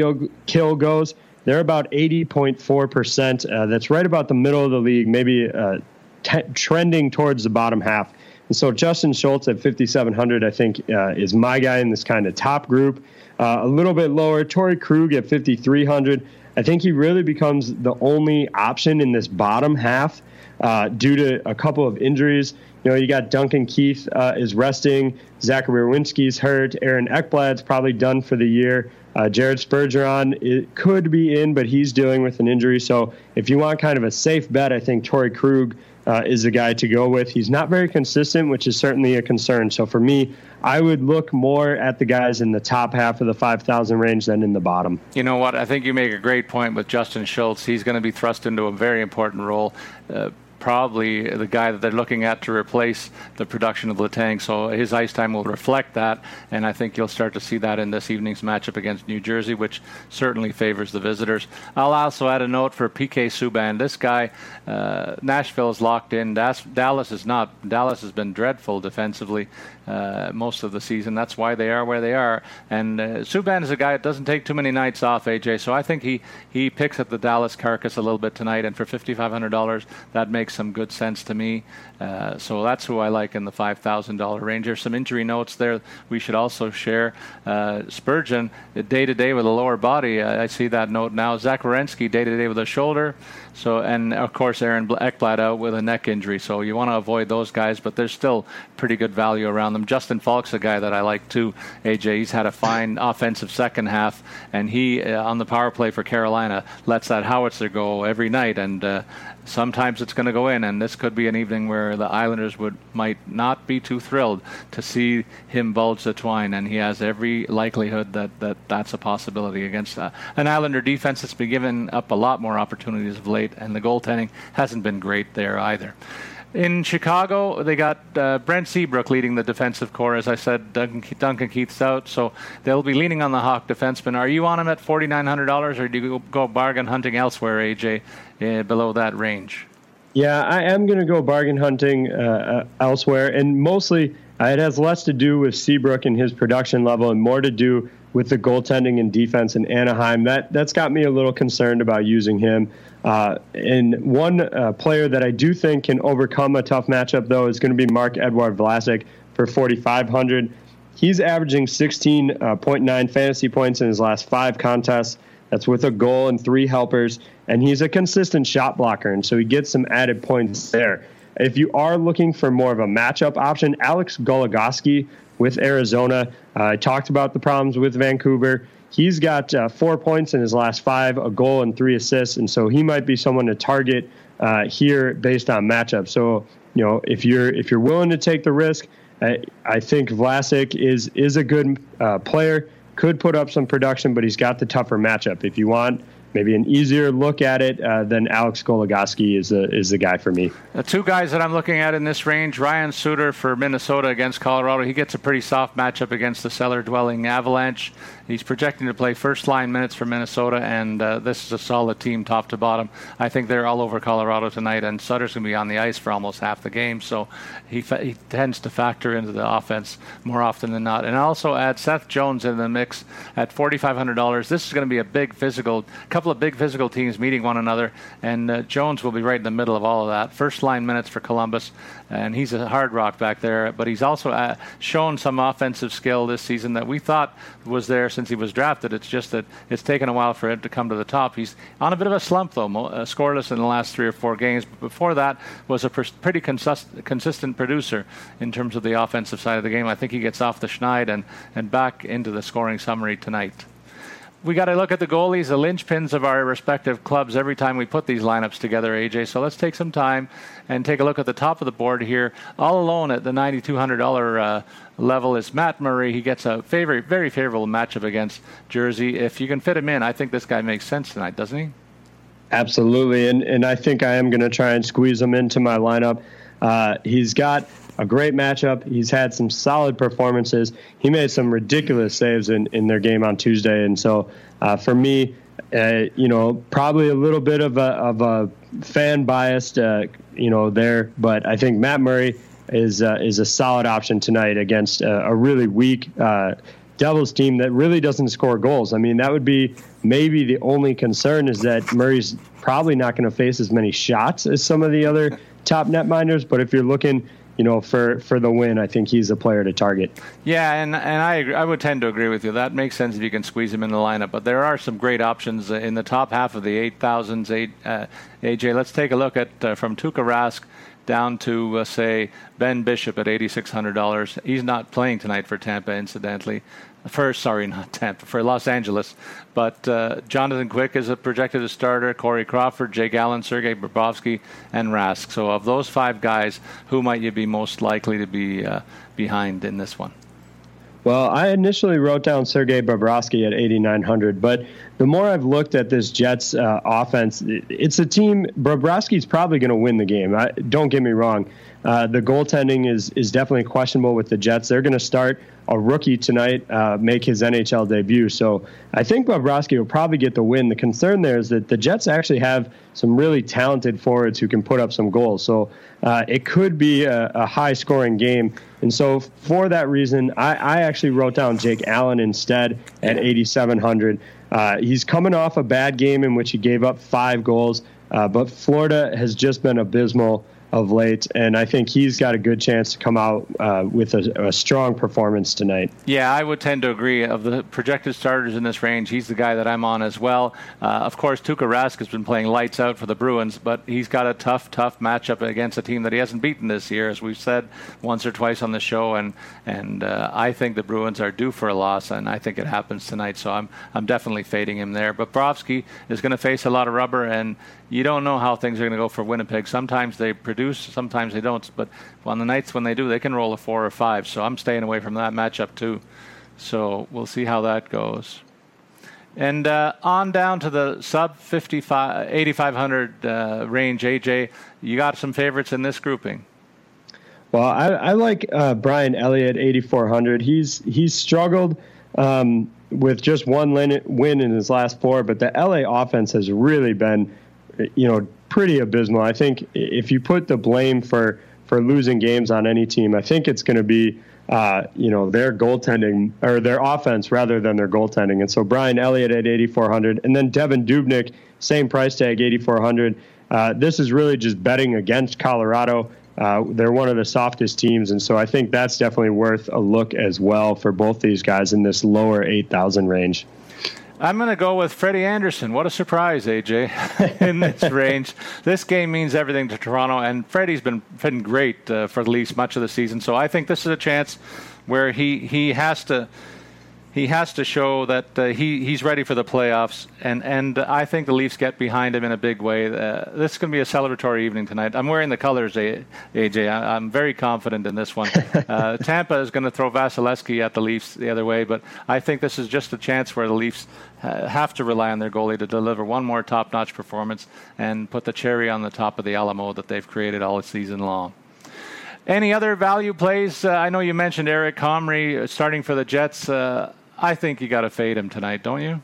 kill goes. They're about 80.4%. Uh, that's right about the middle of the league, maybe uh, t- trending towards the bottom half. And so Justin Schultz at 5,700, I think, uh, is my guy in this kind of top group. Uh, a little bit lower, Torey Krug at 5,300. I think he really becomes the only option in this bottom half uh, due to a couple of injuries. You know, you got Duncan Keith uh, is resting, Zachary Werenski's hurt, Aaron Ekblad's probably done for the year. Uh, Jared Spurgeon it could be in, but he's dealing with an injury. So if you want kind of a safe bet, I think Torey Krug uh, is the guy to go with. He's not very consistent, which is certainly a concern. So for me, I would look more at the guys in the top half of the 5,000 range than in the bottom. You know what? I think you make a great point with Justin Schultz. He's going to be thrust into a very important role. Uh, probably the guy that they're looking at to replace the production of Letang. So his ice time will reflect that, and I think you'll start to see that in this evening's matchup against New Jersey, which certainly favors the visitors. I'll also add a note for PK Subban. This guy, uh, Nashville is locked in. Dallas is not. Dallas has been dreadful defensively uh, most of the season. That's why they are where they are. And uh, Subban is a guy that doesn't take too many nights off, AJ. So I think he, he picks at the Dallas carcass a little bit tonight. And for $5,500, that makes some good sense to me. Uh, so that's who I like in the $5,000 range. There's some injury notes there we should also share. Uh, Spurgeon, day to day with a lower body. I see that note now. Zach Werenski, day to day with a shoulder. So and of course Aaron Ekblad out with a neck injury. So you want to avoid those guys, but there's still pretty good value around them. Justin Faulk's a guy that I like too. AJ, he's had a fine offensive second half, and he uh, on the power play for Carolina lets that howitzer go every night, and uh, sometimes it's going to go in, and this could be an evening where the Islanders would might not be too thrilled to see him bulge the twine, and he has every likelihood that, that that's a possibility against uh, an Islander defense that's been given up a lot more opportunities of late, and the goaltending hasn't been great there either. In Chicago, they got uh, Brent Seabrook leading the defensive corps. As I said, Duncan, Duncan Keith's out, so they'll be leaning on the Hawk defenseman. Are you on him at $4,900, or do you go bargain hunting elsewhere, AJ, uh, below that range? Yeah, I am going to go bargain hunting uh, uh, elsewhere, and mostly uh, it has less to do with Seabrook and his production level, and more to do with the goaltending and defense in Anaheim. That that's got me a little concerned about using him. Uh, and one uh, player that I do think can overcome a tough matchup, though, is going to be Marc-Edouard Vlasic for 4,500. He's averaging 16.9 fantasy points in his last five contests. That's with a goal and three helpers, and he's a consistent shot blocker, and so he gets some added points there. If you are looking for more of a matchup option, Alex Goligoski with Arizona. Uh, I talked about the problems with Vancouver. He's got uh, four points in his last five, a goal and three assists, and so he might be someone to target uh, here based on matchup. So you know if you're if you're willing to take the risk, I, I think Vlasic is is a good uh, player. Could put up some production, but he's got the tougher matchup. If you want maybe an easier look at it uh, than Alex Goligoski is the is the guy for me. The two guys that I'm looking at in this range: Ryan Suter for Minnesota against Colorado. He gets a pretty soft matchup against the cellar-dwelling Avalanche. He's projecting to play first line minutes for Minnesota, and uh, this is a solid team, top to bottom. I think they're all over Colorado tonight, and Suter's going to be on the ice for almost half the game, so he, fa- he tends to factor into the offense more often than not. And I also add Seth Jones in the mix at $4,500. This is going to be a big physical, couple of big physical teams meeting one another, and uh, Jones will be right in the middle of all of that. First line minutes for Columbus, and he's a hard rock back there, but he's also uh, shown some offensive skill this season that we thought was there since he was drafted. It's just that it's taken a while for him to come to the top. He's on a bit of a slump, though, uh, scoreless in the last three or four games. But before that, was a pers- pretty consist- consistent producer in terms of the offensive side of the game. I think he gets off the schneid and, and back into the scoring summary tonight we got to look at the goalies, the linchpins of our respective clubs every time we put these lineups together, AJ. So let's take some time and take a look at the top of the board here. All alone at the $9,200 uh, level is Matt Murray. He gets a favor- very favorable matchup against Jersey. If you can fit him in, I think this guy makes sense tonight, doesn't he? Absolutely, and and I think I am going to try and squeeze him into my lineup. Uh, he's got a great matchup. He's had some solid performances. He made some ridiculous saves in, in their game on Tuesday. And so uh, for me, uh, you know, probably a little bit of a, of a fan biased, uh, you know, there. But I think Matt Murray is uh, is a solid option tonight against a, a really weak uh, Devils team that really doesn't score goals. I mean, that would be maybe the only concern is that Murray's probably not going to face as many shots as some of the other top netminders. But if you're looking you know, for, for the win, I think he's a player to target. Yeah, and and I agree, I would tend to agree with you. That makes sense if you can squeeze him in the lineup. But there are some great options in the top half of the eight thousands. Eight uh, AJ, let's take a look at uh, from Tuukka Rask down to uh, say Ben Bishop at eighty six hundred dollars. He's not playing tonight for Tampa, incidentally for sorry, not Tampa, for Los Angeles. But uh, Jonathan Quick is a projected starter. Corey Crawford, Jake Allen, Sergei Bobrovsky, and Rask. So of those five guys, who might you be most likely to be uh, behind in this one? Well, I initially wrote down Sergei Bobrovsky at 8,900, but the more I've looked at this Jets uh, offense, it's a team. Bobrovsky's probably going to win the game. I, don't get me wrong. Uh, the goaltending is is definitely questionable with the Jets. They're going to start a rookie tonight uh, make his NHL debut. So I think Bobrovsky will probably get the win. The concern there is that the Jets actually have some really talented forwards who can put up some goals. So uh, it could be a, a, high scoring game. And so for that reason, I, I actually wrote down Jake Allen instead at 8,700. Uh, he's coming off a bad game in which he gave up five goals, uh, but Florida has just been abysmal of late, and I think he's got a good chance to come out uh, with a, a, strong performance tonight. Yeah, I would tend to agree. Of the projected starters in this range, he's the guy that I'm on as well. Uh, of course, Tuukka Rask has been playing lights out for the Bruins, but he's got a tough, tough matchup against a team that he hasn't beaten this year, as we've said once or twice on the show. And and uh, I think the Bruins are due for a loss, and I think it happens tonight. So I'm I'm definitely fading him there. But Brovsky is going to face a lot of rubber, and you don't know how things are going to go for Winnipeg. Sometimes they produce, sometimes they don't. But on the nights when they do, they can roll a four or five. So I'm staying away from that matchup too. So we'll see how that goes. And uh, on down to the sub 55, 8,500 uh, range, AJ, you got some favorites in this grouping. Well, I, I like uh, Brian Elliott, 8,400. He's he's struggled um, with just one win in his last four, but the LA offense has really been you know, pretty abysmal. I think if you put the blame for for losing games on any team, I think it's going to be uh, you know their goaltending or their offense rather than their goaltending. And so Brian Elliott at 8,400, and then Devan Dubnyk, same price tag, 8,400. Uh, this is really just betting against Colorado. Uh, they're one of the softest teams, and so I think that's definitely worth a look as well for both these guys in this lower 8,000 range. I'm going to go with Freddie Andersen. What a surprise, AJ, in this range. This game means everything to Toronto, and Freddie's been been great uh, for at least much of the season. So I think this is a chance where he he has to he has to show that uh, he he's ready for the playoffs, and and I think the Leafs get behind him in a big way. Uh, this is going to be a celebratory evening tonight. I'm wearing the colors, AJ. I, am very confident in this one. Uh, Tampa is going to throw Vasilevskiy at the Leafs the other way, but I think this is just a chance where the Leafs have to rely on their goalie to deliver one more top-notch performance and put the cherry on the top of the Alamo that they've created all season long. Any other value plays? Uh, I know you mentioned Eric Comrie uh, starting for the Jets. I think you got to fade him tonight, don't you?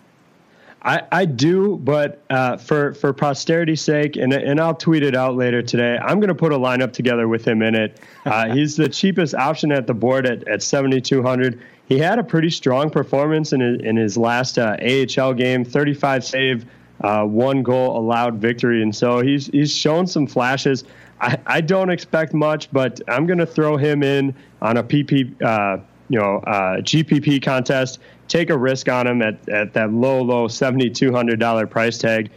I, I do, but uh, for for posterity's sake, and and I'll tweet it out later today. I'm going to put a lineup together with him in it. Uh, he's the cheapest option at the board at, at 7,200. He had a pretty strong performance in his, in his last uh, AHL game, 35 save, uh, one goal allowed victory, and so he's he's shown some flashes. I, I don't expect much, but I'm going to throw him in on a PP uh, you know uh, GPP contest take a risk on him at, at that low, low $7,200 price tag,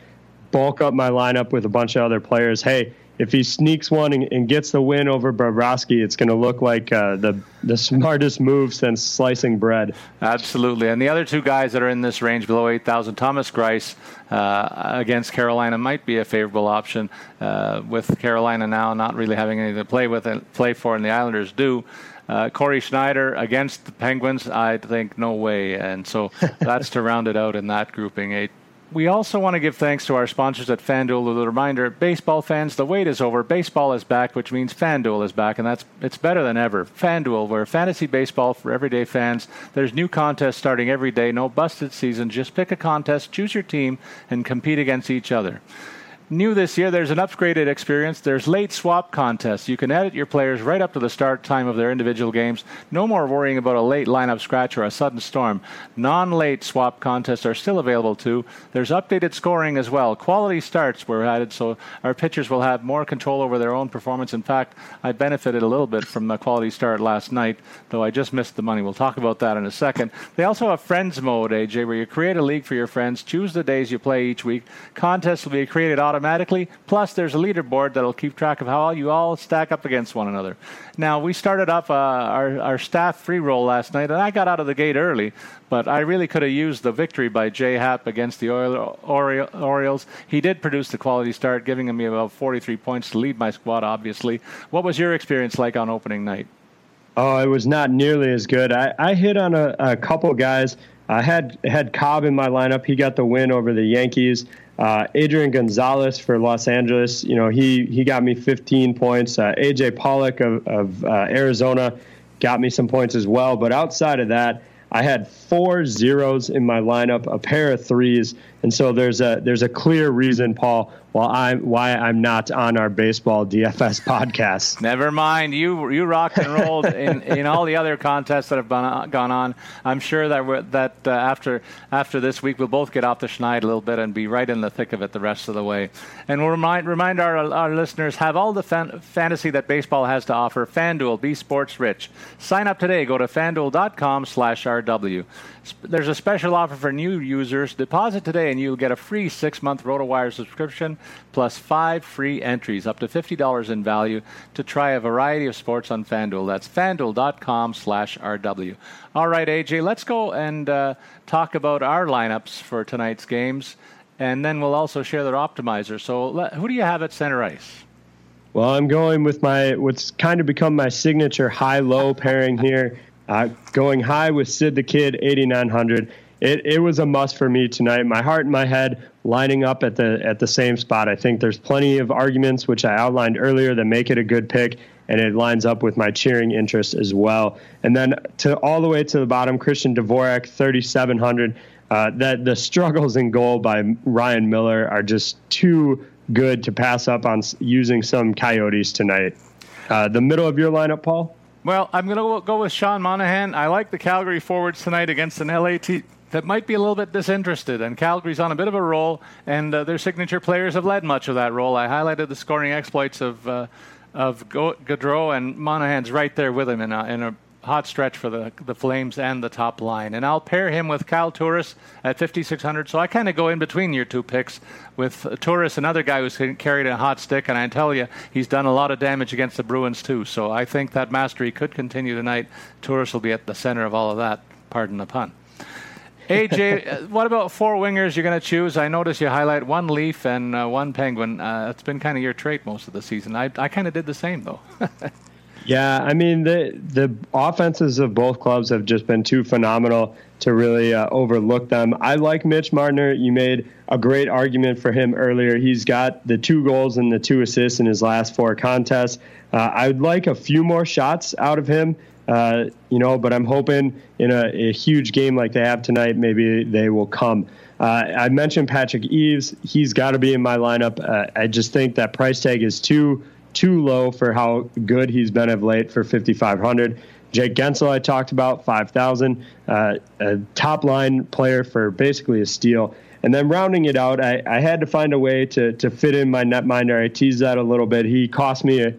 bulk up my lineup with a bunch of other players. Hey, if he sneaks one and, and gets the win over Bobrovsky, it's going to look like uh, the the smartest move since slicing bread. Absolutely, and the other two guys that are in this range below eight thousand, Thomas Greiss uh, against Carolina might be a favorable option. Uh, with Carolina now not really having anything to play with and play for, and the Islanders do. Uh, Cory Schneider against the Penguins, I think no way, and so that's to round it out in that grouping. Eight we also want to give thanks to our sponsors at FanDuel with a reminder baseball fans, the wait is over. Baseball is back, which means FanDuel is back, and that's it's better than ever. FanDuel, where fantasy baseball for everyday fans. There's new contests starting every day, no busted season. Just pick a contest, choose your team, and compete against each other. New this year, there's an upgraded experience. There's late swap contests. You can edit your players right up to the start time of their individual games. No more worrying about a late lineup scratch or a sudden storm. Non late swap contests are still available too. There's updated scoring as well. Quality starts were added so our pitchers will have more control over their own performance. In fact, I benefited a little bit from the quality start last night, though I just missed the money. We'll talk about that in a second. They also have friends mode, AJ, where you create a league for your friends, choose the days you play each week. Contests will be created automatically automatically. Plus, there's a leaderboard that'll keep track of how you all stack up against one another. Now, we started up uh, our, our staff free roll last night, and I got out of the gate early, but I really could have used the victory by Jay Happ against the Orioles. He did produce the quality start, giving me about 43 points to lead my squad, obviously. What was your experience like on opening night? Oh, it was not nearly as good. I, I hit on a, a couple guys. I had had Cobb in my lineup. He got the win over the Yankees. Uh, Adrian Gonzalez for Los Angeles, you know, he he got me 15 points. Uh, AJ Pollock of, of uh, Arizona got me some points as well. But outside of that, I had four zeros in my lineup, a pair of threes, and so there's a there's a clear reason, Paul, why I'm why I'm not on our baseball DFS podcast. Never mind, you you rocked and rolled in, in all the other contests that have gone, gone on. I'm sure that that uh, after after this week we'll both get off the schneid a little bit and be right in the thick of it the rest of the way. And we'll remind remind our our listeners have all the fan, fantasy that baseball has to offer. FanDuel, be sports rich. Sign up today. Go to FanDuel.com/rw. There's a special offer for new users. Deposit today and you'll get a free six-month RotoWire subscription plus five free entries, up to $50 in value, to try a variety of sports on FanDuel. That's FanDuel.com slash RW. All right, AJ, let's go and uh, talk about our lineups for tonight's games, and then we'll also share their optimizer. So let, who do you have at center ice? Well, I'm going with my what's kind of become my signature high-low pairing here. Uh, going high with Sid the Kid, 8,900 it, it was a must for me tonight. My heart and my head lining up at the at the same spot. I think there's plenty of arguments which I outlined earlier that make it a good pick, and it lines up with my cheering interest as well. And then to all the way to the bottom, Christian Dvorak, 3,700. Uh, that the struggles in goal by Ryan Miller are just too good to pass up on using some Coyotes tonight. Uh, the middle of your lineup, Paul. Well, I'm going to go with Sean Monahan. I like the Calgary forwards tonight against an LA team that might be a little bit disinterested. And Calgary's on a bit of a roll, and uh, their signature players have led much of that role. I highlighted the scoring exploits of uh, of Gaudreau, and Monahan's right there with him in a, in a hot stretch for the the Flames and the top line. And I'll pair him with Kyle Turris at 5600. So I kind of go in between your two picks with Turris, another guy who's carried a hot stick, and I tell you he's done a lot of damage against the Bruins too. So I think that mastery could continue tonight. Turris will be at the center of all of that. Pardon the pun. AJ, uh, what about four wingers you're going to choose? I notice you highlight one Leaf and uh, one Penguin. Uh, it's been kind of your trait most of the season. I, I kind of did the same, though. yeah, I mean, the, the offenses of both clubs have just been too phenomenal to really uh, overlook them. I like Mitch Marner. You made a great argument for him earlier. He's got the two goals and the two assists in his last four contests. Uh, I would like a few more shots out of him. Uh, you know, but I'm hoping in a, a, huge game like they have tonight, maybe they will come. Uh, I mentioned Patrick Eaves. He's got to be in my lineup. Uh, I just think that price tag is too too low for how good he's been of late for 5,500. Jake Guentzel, I talked about 5,000. Uh, a top line player for basically a steal. And then rounding it out, I, I had to find a way to, to fit in my netminder. I teased that a little bit. He cost me a,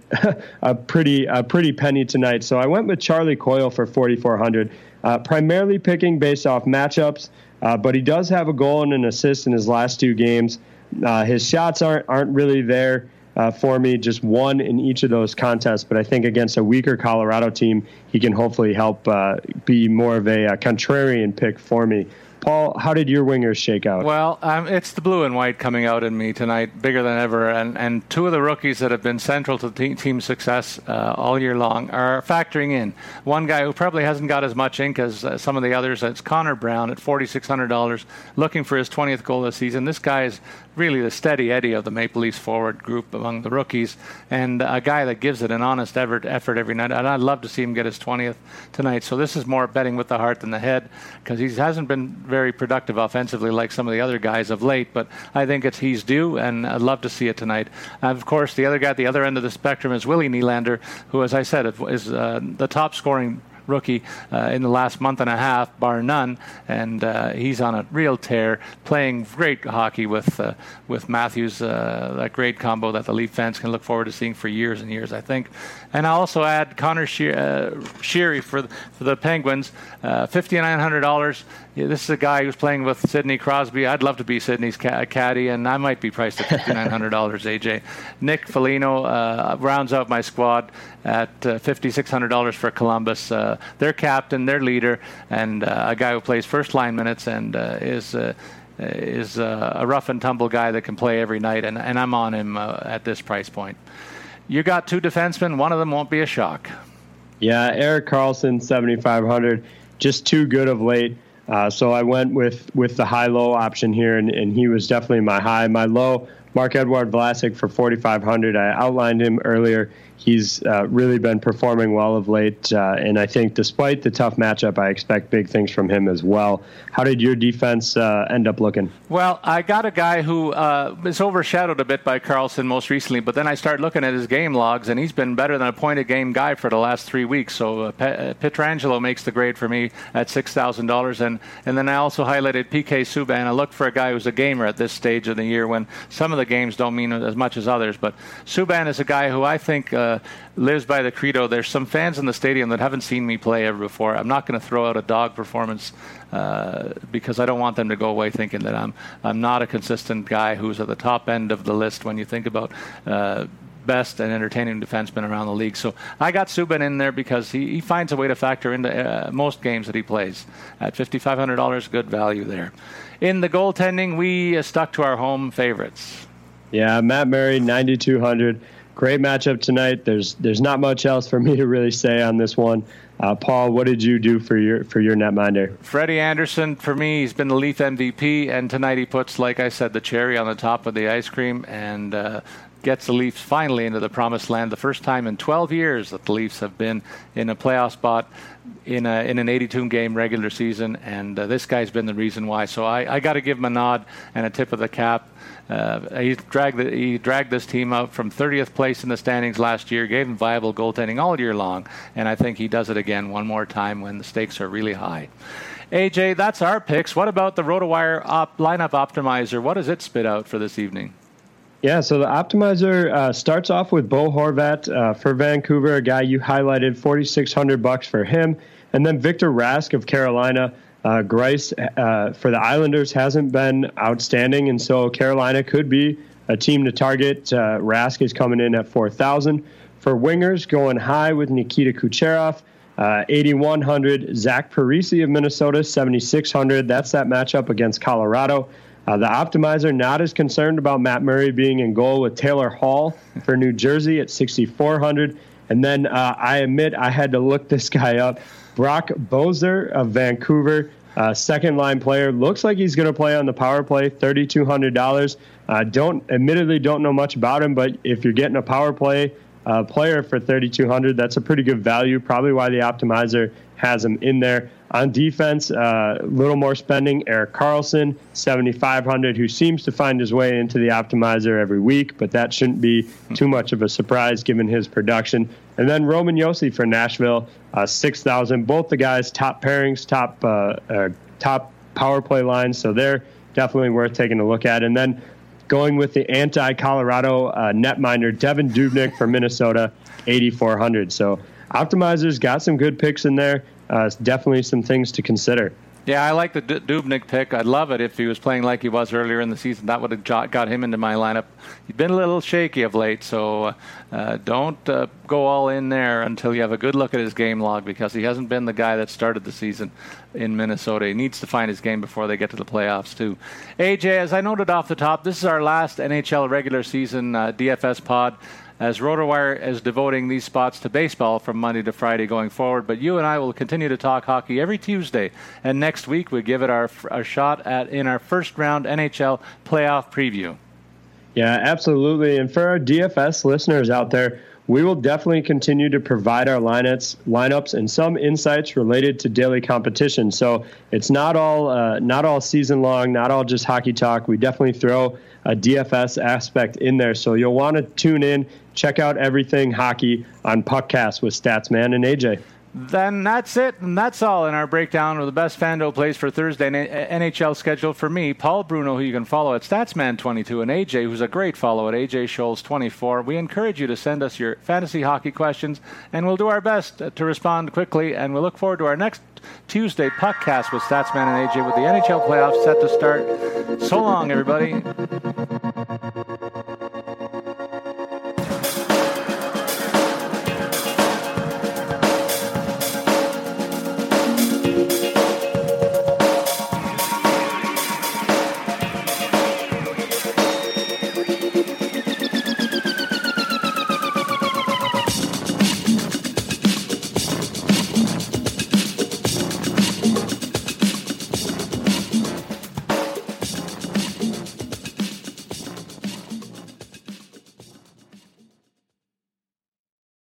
a pretty a pretty penny tonight, so I went with Charlie Coyle for 4,400. Uh, primarily picking based off matchups, uh, but he does have a goal and an assist in his last two games. Uh, his shots aren't aren't really there uh, for me, just one in each of those contests. But I think against a weaker Colorado team, he can hopefully help uh, be more of a, a contrarian pick for me. Paul, how did your wingers shake out? Well, um, it's the blue and white coming out in me tonight, bigger than ever. And, and two of the rookies that have been central to the team's success uh, all year long are factoring in. One guy who probably hasn't got as much ink as uh, some of the others, it's Connor Brown at $4,600, looking for his 20th goal this season. This guy is really the steady Eddie of the Maple Leafs forward group among the rookies, and a guy that gives it an honest effort, effort every night. And I'd love to see him get his 20th tonight. So this is more betting with the heart than the head because he hasn't been very productive offensively like some of the other guys of late. But I think it's he's due, and I'd love to see it tonight. of course, the other guy at the other end of the spectrum is Willie Nylander, who, as I said, is uh, the top scoring rookie uh, in the last month and a half, bar none, and uh, he's on a real tear, playing great hockey with uh, with Matthews, uh, that great combo that the Leaf fans can look forward to seeing for years and years, I think. And I also add Conor Sheary for the, for the Penguins, hundred dollars. Yeah, this is a guy who's playing with Sidney Crosby. I'd love to be Sidney's ca- caddy, and I might be priced at fifty nine hundred dollars. AJ, Nick Foligno uh, rounds out my squad at uh, fifty six hundred dollars for Columbus. Uh, their captain, their leader, and uh, a guy who plays first line minutes and uh, is uh, is a rough and tumble guy that can play every night, and, and I'm on him at this price point. You got two defensemen. One of them won't be a shock. Yeah, Erik Karlsson, seventy five hundred, just too good of late. Uh, so I went with with the high low option here, and, and he was definitely my high. My low, Marc-Edouard Vlasic for 4,500. I outlined him earlier he's uh, really been performing well of late. Uh, and I think despite the tough matchup, I expect big things from him as well. How did your defense uh, end up looking? Well, I got a guy who uh, is overshadowed a bit by Karlsson most recently, but then I start looking at his game logs, and he's been better than a point a game guy for the last three weeks. So uh, uh, Pietrangelo makes the grade for me at $6,000. And, and then I also highlighted PK Subban. I looked for a guy who's a gamer at this stage of the year when some of the games don't mean as much as others. But Subban is a guy who I think uh, lives by the credo. There's some fans in the stadium that haven't seen me play ever before. I'm not going to throw out a dog performance uh, because I don't want them to go away thinking that I'm I'm not a consistent guy who's at the top end of the list when you think about. Uh, best and entertaining defenseman around the league. So I got Subban in there because he, he finds a way to factor into uh, most games that he plays. At $5,500, good value there. In the goaltending, we uh, stuck to our home favorites. Yeah, Matt Murray, 9,200 great matchup tonight. There's there's not much else for me to really say on this one. Uh, Paul, what did you do for your for your netminder? Freddie Andersen for me, he's been the Leaf MVP, and tonight he puts, like I said, the cherry on the top of the ice cream and uh, gets the Leafs finally into the promised land. The first time in 12 years that the Leafs have been in a playoff spot in a, in an 82 game regular season, and uh, this guy's been the reason why. So I, I got to give him a nod and a tip of the cap uh, he dragged the, he dragged this team out from 30th place in the standings last year, gave them viable goaltending all year long, and I think he does it again one more time when the stakes are really high. AJ, that's our picks. What about the RotoWire op- lineup optimizer? What does it spit out for this evening? Yeah, so the optimizer uh, starts off with Bo Horvat uh, for Vancouver, a guy you highlighted, 4600 bucks for him, and then Victor Rask of Carolina. Uh, Greiss uh, for the Islanders hasn't been outstanding, and so Carolina could be a team to target. Uh, Rask is coming in at 4,000. For wingers, going high with Nikita Kucherov, uh, 8,100. Zach Parise of Minnesota, 7,600. That's that matchup against Colorado. Uh, the optimizer not as concerned about Matt Murray being in goal with Taylor Hall for New Jersey at 6,400. And then uh, I admit I had to look this guy up. Brock Boeser of Vancouver, uh, second line player, looks like he's going to play on the power play. Thirty two hundred dollars. Uh, don't admittedly don't know much about him, but if you're getting a power play uh, player for thirty two hundred, that's a pretty good value. Probably why the optimizer has him in there. On defense, a uh, little more spending. Erik Karlsson, 7,500, who seems to find his way into the optimizer every week, but that shouldn't be too much of a surprise given his production. And then Roman Josi for Nashville, uh, 6,000. Both the guys top pairings, top uh, uh, top power play lines, so they're definitely worth taking a look at. And then going with the anti-Colorado uh, netminder Devan Dubnyk for Minnesota, 8,400. So Optimizer's got some good picks in there. Uh, definitely some things to consider. Yeah, I like the D- Dubnyk pick. I'd love it if he was playing like he was earlier in the season. That would have got him into my lineup. He's been a little shaky of late, so uh, don't uh, go all in there until you have a good look at his game log because he hasn't been the guy that started the season in Minnesota. He needs to find his game before they get to the playoffs, too. AJ, as I noted off the top, this is our last NHL regular season uh, DFS pod as RotoWire is devoting these spots to baseball from Monday to Friday going forward. But you and I will continue to talk hockey every Tuesday, and next week we give it our, our shot at in our first round NHL playoff preview. Yeah, absolutely. And for our DFS listeners out there, we will definitely continue to provide our lineups, lineups and some insights related to daily competition. So it's not all uh, not all season long, not all just hockey talk. We definitely throw a DFS aspect in there. So you'll want to tune in, check out everything hockey on Puckcast with Statsman and AJ. Then that's it, and that's all in our breakdown of the best FanDuel plays for Thursday NHL schedule for me, Paul Bruno, who you can follow at Statsman22, and AJ, who's a great follow at AJ Scholz24. We encourage you to send us your fantasy hockey questions, and we'll do our best to respond quickly. And we look forward to our next Tuesday podcast with Statsman and AJ with the NHL playoffs set to start. So long, everybody.